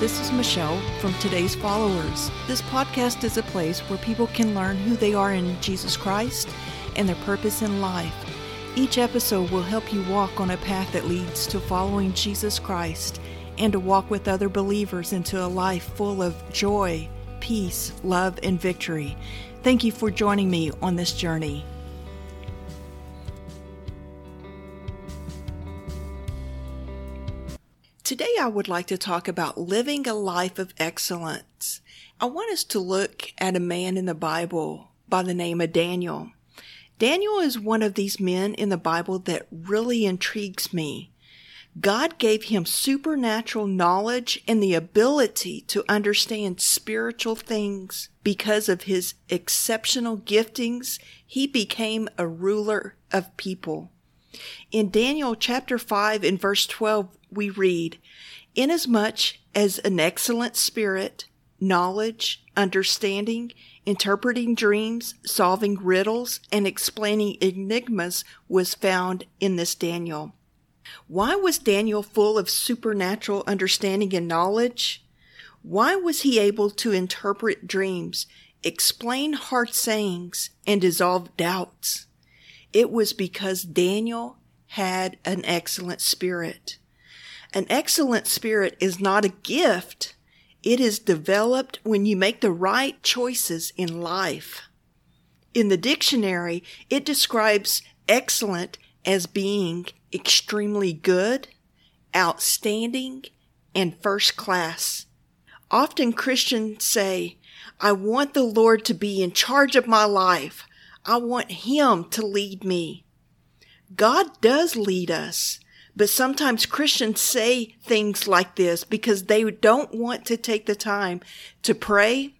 This is Michelle from Today's Followers. This podcast is a place where people can learn who they are in Jesus Christ and their purpose in life. Each episode will help you walk on a path that leads to following Jesus Christ and to walk with other believers into a life full of joy, peace, love, and victory. Thank you for joining me on this journey. I would like to talk about living a life of excellence. I want us to look at a man in the Bible by the name of Daniel. Daniel is one of these men in the Bible that really intrigues me. God gave him supernatural knowledge and the ability to understand spiritual things. Because of his exceptional giftings, he became a ruler of people. In Daniel chapter 5 and verse 12, we read, Inasmuch as an excellent spirit, knowledge, understanding, interpreting dreams, solving riddles, and explaining enigmas was found in this Daniel. Why was Daniel full of supernatural understanding and knowledge? Why was he able to interpret dreams, explain hard sayings, and dissolve doubts? It was because Daniel had an excellent spirit. An excellent spirit is not a gift. It is developed when you make the right choices in life. In the dictionary, it describes excellent as being extremely good, outstanding, and first class. Often Christians say, I want the Lord to be in charge of my life. I want Him to lead me. God does lead us, but sometimes Christians say things like this because they don't want to take the time to pray,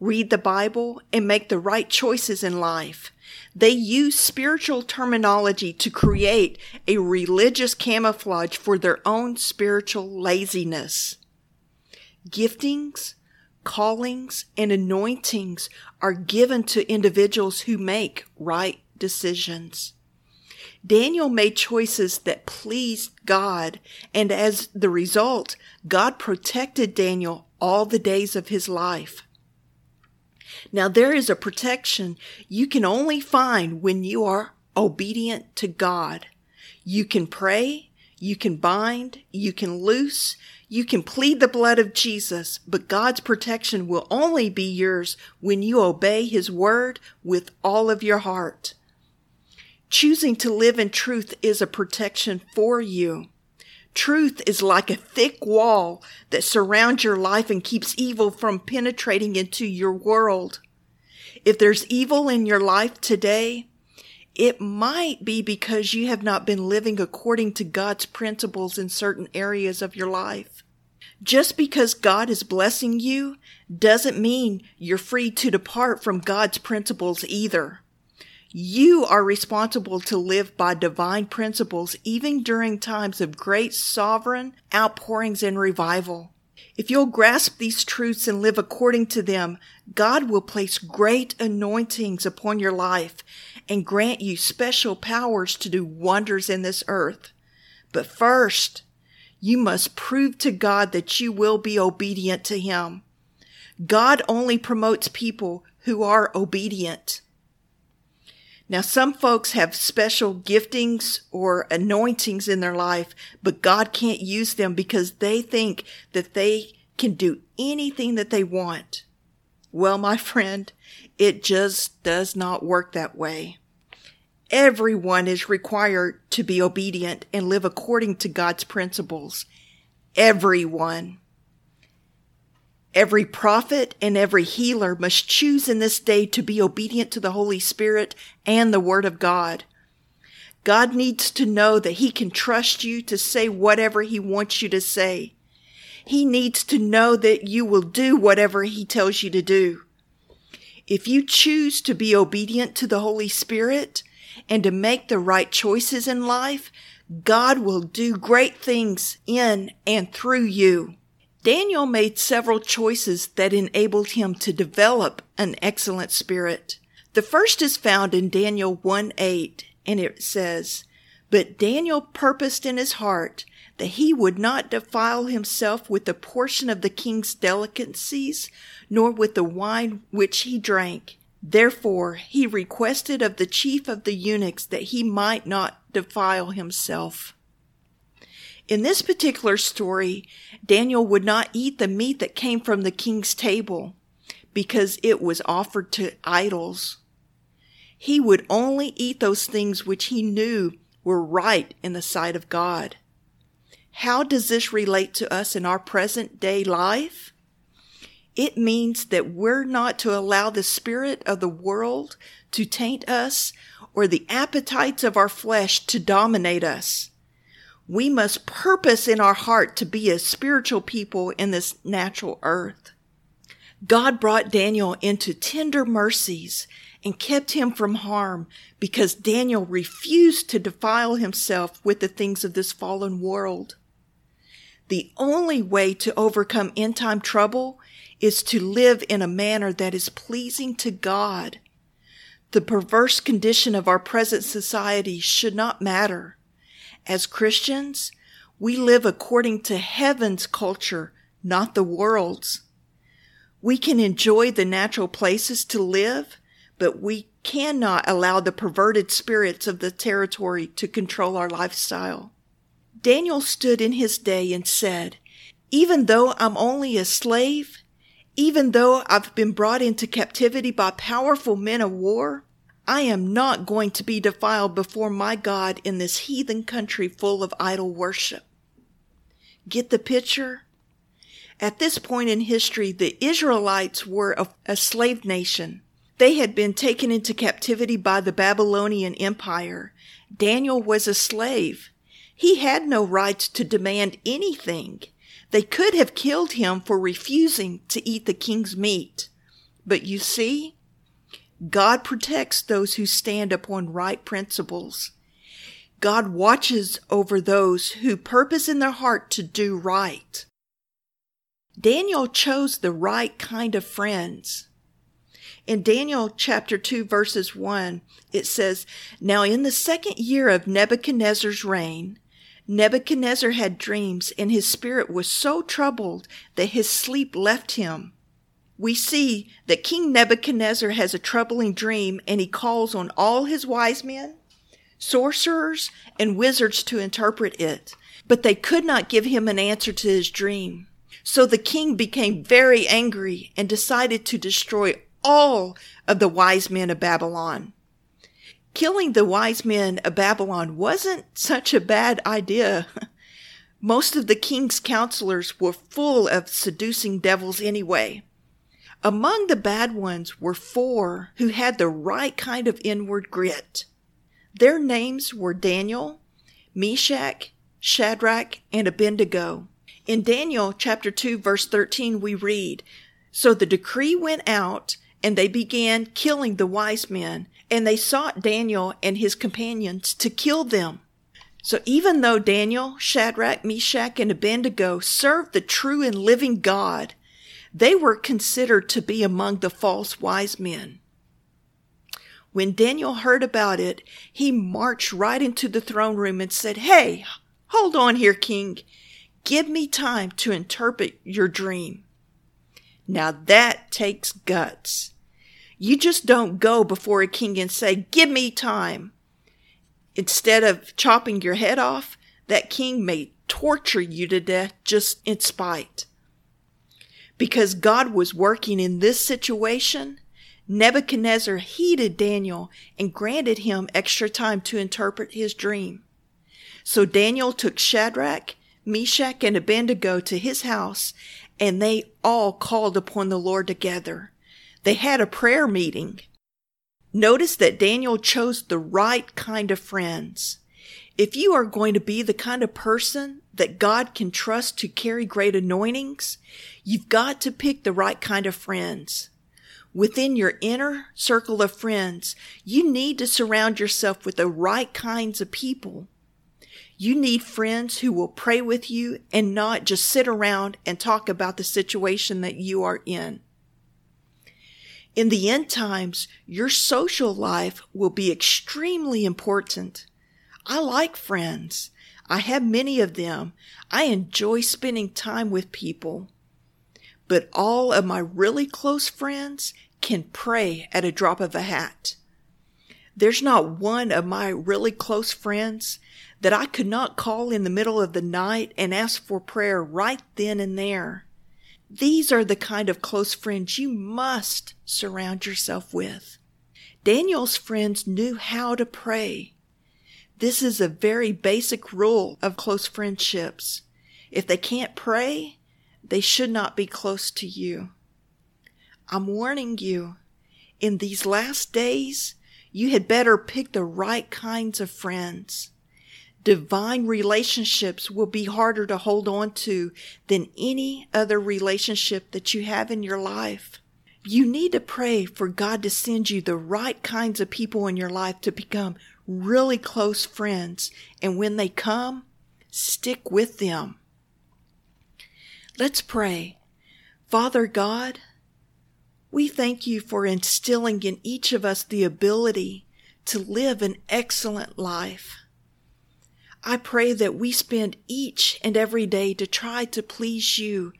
read the Bible, and make the right choices in life. They use spiritual terminology to create a religious camouflage for their own spiritual laziness. Giftings, callings, and anointings are given to individuals who make right decisions. Daniel made choices that pleased God, and as the result, God protected Daniel all the days of his life. Now, there is a protection you can only find when you are obedient to God. You can pray, you can bind, you can loose, you can plead the blood of Jesus, but God's protection will only be yours when you obey His word with all of your heart. Choosing to live in truth is a protection for you. Truth is like a thick wall that surrounds your life and keeps evil from penetrating into your world. If there's evil in your life today, it might be because you have not been living according to God's principles in certain areas of your life. Just because God is blessing you doesn't mean you're free to depart from God's principles either. You are responsible to live by divine principles even during times of great sovereign outpourings and revival. If you'll grasp these truths and live according to them, God will place great anointings upon your life and grant you special powers to do wonders in this earth. But first, you must prove to God that you will be obedient to Him. God only promotes people who are obedient. Now, some folks have special giftings or anointings in their life, but God can't use them because they think that they can do anything that they want. Well, my friend, it just does not work that way. Everyone is required to be obedient and live according to God's principles. Everyone. Every prophet and every healer must choose in this day to be obedient to the Holy Spirit and the Word of God. God needs to know that He can trust you to say whatever He wants you to say. He needs to know that you will do whatever He tells you to do. If you choose to be obedient to the Holy Spirit and to make the right choices in life, God will do great things in and through you. Daniel made several choices that enabled him to develop an excellent spirit. The first is found in Daniel 1 8, and it says, But Daniel purposed in his heart that he would not defile himself with a portion of the king's delicacies, nor with the wine which he drank. Therefore he requested of the chief of the eunuchs that he might not defile himself. In this particular story, Daniel would not eat the meat that came from the king's table because it was offered to idols. He would only eat those things which he knew were right in the sight of God. How does this relate to us in our present day life? It means that we're not to allow the spirit of the world to taint us or the appetites of our flesh to dominate us. We must purpose in our heart to be a spiritual people in this natural earth. God brought Daniel into tender mercies and kept him from harm because Daniel refused to defile himself with the things of this fallen world. The only way to overcome end time trouble is to live in a manner that is pleasing to God. The perverse condition of our present society should not matter. As Christians, we live according to heaven's culture, not the world's. We can enjoy the natural places to live, but we cannot allow the perverted spirits of the territory to control our lifestyle. Daniel stood in his day and said, Even though I'm only a slave, even though I've been brought into captivity by powerful men of war, I am not going to be defiled before my God in this heathen country full of idol worship. Get the picture? At this point in history, the Israelites were a, a slave nation. They had been taken into captivity by the Babylonian Empire. Daniel was a slave. He had no rights to demand anything. They could have killed him for refusing to eat the king's meat. But you see, God protects those who stand upon right principles. God watches over those who purpose in their heart to do right. Daniel chose the right kind of friends. In Daniel chapter 2 verses 1, it says, Now in the second year of Nebuchadnezzar's reign, Nebuchadnezzar had dreams, and his spirit was so troubled that his sleep left him. We see that King Nebuchadnezzar has a troubling dream, and he calls on all his wise men, sorcerers, and wizards to interpret it, but they could not give him an answer to his dream. So the king became very angry and decided to destroy all of the wise men of Babylon killing the wise men of Babylon wasn't such a bad idea. Most of the king's counselors were full of seducing devils anyway. Among the bad ones were four who had the right kind of inward grit. Their names were Daniel, Meshach, Shadrach, and Abednego. In Daniel chapter 2 verse 13 we read, So the decree went out and they began killing the wise men and they sought Daniel and his companions to kill them. So even though Daniel, Shadrach, Meshach, and Abednego served the true and living God, they were considered to be among the false wise men. When Daniel heard about it, he marched right into the throne room and said, Hey, hold on here, king. Give me time to interpret your dream. Now that takes guts. You just don't go before a king and say, Give me time. Instead of chopping your head off, that king may torture you to death just in spite. Because God was working in this situation, Nebuchadnezzar heeded Daniel and granted him extra time to interpret his dream. So Daniel took Shadrach, Meshach, and Abednego to his house, and they all called upon the Lord together. They had a prayer meeting. Notice that Daniel chose the right kind of friends. If you are going to be the kind of person that God can trust to carry great anointings, you've got to pick the right kind of friends. Within your inner circle of friends, you need to surround yourself with the right kinds of people. You need friends who will pray with you and not just sit around and talk about the situation that you are in. In the end times, your social life will be extremely important. I like friends. I have many of them. I enjoy spending time with people. But all of my really close friends can pray at a drop of a hat. There's not one of my really close friends that I could not call in the middle of the night and ask for prayer right then and there. These are the kind of close friends you must surround yourself with. Daniel's friends knew how to pray. This is a very basic rule of close friendships. If they can't pray, they should not be close to you. I'm warning you, in these last days, you had better pick the right kinds of friends. Divine relationships will be harder to hold on to than any other relationship that you have in your life. You need to pray for God to send you the right kinds of people in your life to become really close friends. And when they come, stick with them. Let's pray. Father God, we thank you for instilling in each of us the ability to live an excellent life. I pray that we spend each and every day to try to please you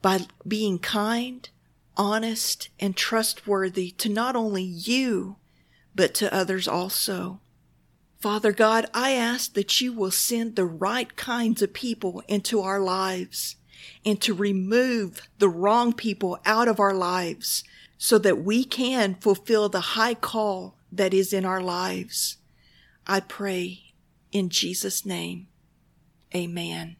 by being kind, honest, and trustworthy to not only you, but to others also. Father God, I ask that you will send the right kinds of people into our lives and to remove the wrong people out of our lives so that we can fulfill the high call that is in our lives. I pray in Jesus' name. Amen.